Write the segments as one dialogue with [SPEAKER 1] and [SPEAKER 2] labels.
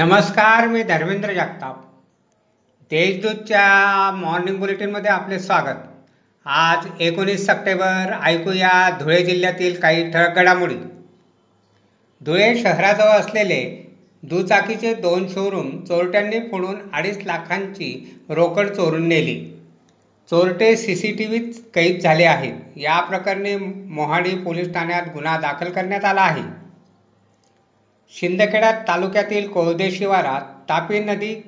[SPEAKER 1] नमस्कार मी धर्मेंद्र जगताप. देशदूतच्या मॉर्निंग बुलेटिनमध्ये आपले स्वागत. आज एकोणीस सप्टेंबर ऐकूया धुळे जिल्ह्यातील काही ठळक घडामोडी. धुळे शहराजवळ असलेले दुचाकीचे दोन शोरूम चोरट्यांनी फोडून अडीच लाखांची रोकड चोरून नेली. चोरटे सी सी टी व्हीत कैद झाले आहेत. या प्रकरणी मोहाडी पोलीस ठाण्यात गुन्हा दाखल करण्यात आला आहे. शिंदखेडा तालुक्यातील कोळदे शिवारात तापी नदी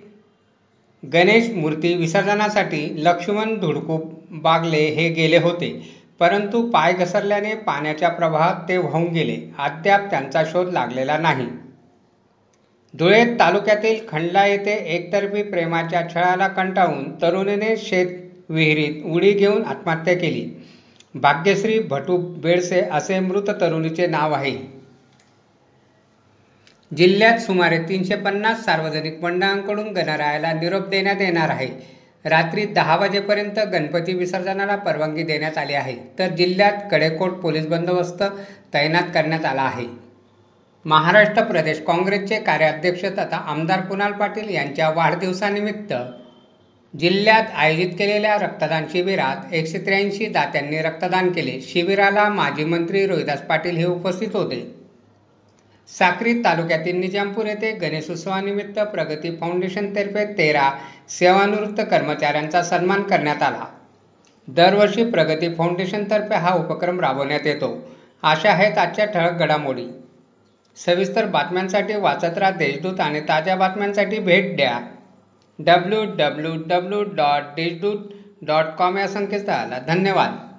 [SPEAKER 1] गणेश मूर्ती विसर्जनासाठी लक्ष्मण धुडकू बागले हे गेले होते. परंतु पाय घसरल्याने पाण्याच्या प्रवाहात ते वाहून गेले. अद्याप त्यांचा शोध लागलेला नाही. धुळे तालुक्यातील खंडला येथे एकतर्फी प्रेमाच्या छळाला कंटाळून तरुणीने शेत विहिरीत उडी घेऊन आत्महत्या केली. भाग्यश्री भटू बेडसे असे मृत तरुणीचे नाव आहे. जिल्ह्यात सुमारे तीनशे पन्नास सार्वजनिक मंडळांकडून गणरायाला निरोप देण्यात येणार आहे. रात्री दहा वाजेपर्यंत गणपती विसर्जनाला परवानगी देण्यात आली आहे. तर जिल्ह्यात कडेकोट पोलीस बंदोबस्त तैनात करण्यात आला आहे. महाराष्ट्र प्रदेश काँग्रेसचे कार्याध्यक्ष तथा आमदार कुणाल पाटील यांच्या वाढदिवसानिमित्त जिल्ह्यात आयोजित केलेल्या रक्तदान शिबिरात एकशे त्र्याऐंशी दात्यांनी रक्तदान केले. शिबिराला माजी मंत्री रोहिदास पाटील हे उपस्थित होते. साक्री तालुक्यातील निजामपूर येथे गणेशोत्सवानिमित्त प्रगती फाउंडेशनतर्फे तेरा सेवानिवृत्त कर्मचाऱ्यांचा सन्मान करण्यात आला. दरवर्षी प्रगती फाउंडेशनतर्फे हा उपक्रम राबवण्यात येतो. अशा आहेत आजच्या ठळक घडामोडी. सविस्तर बातम्यांसाठी वाचत राहा देशदूत आणि ताज्या बातम्यांसाठी भेट द्या. W W W dot Deshdoot dot com या संकेतस्थळाला धन्यवाद.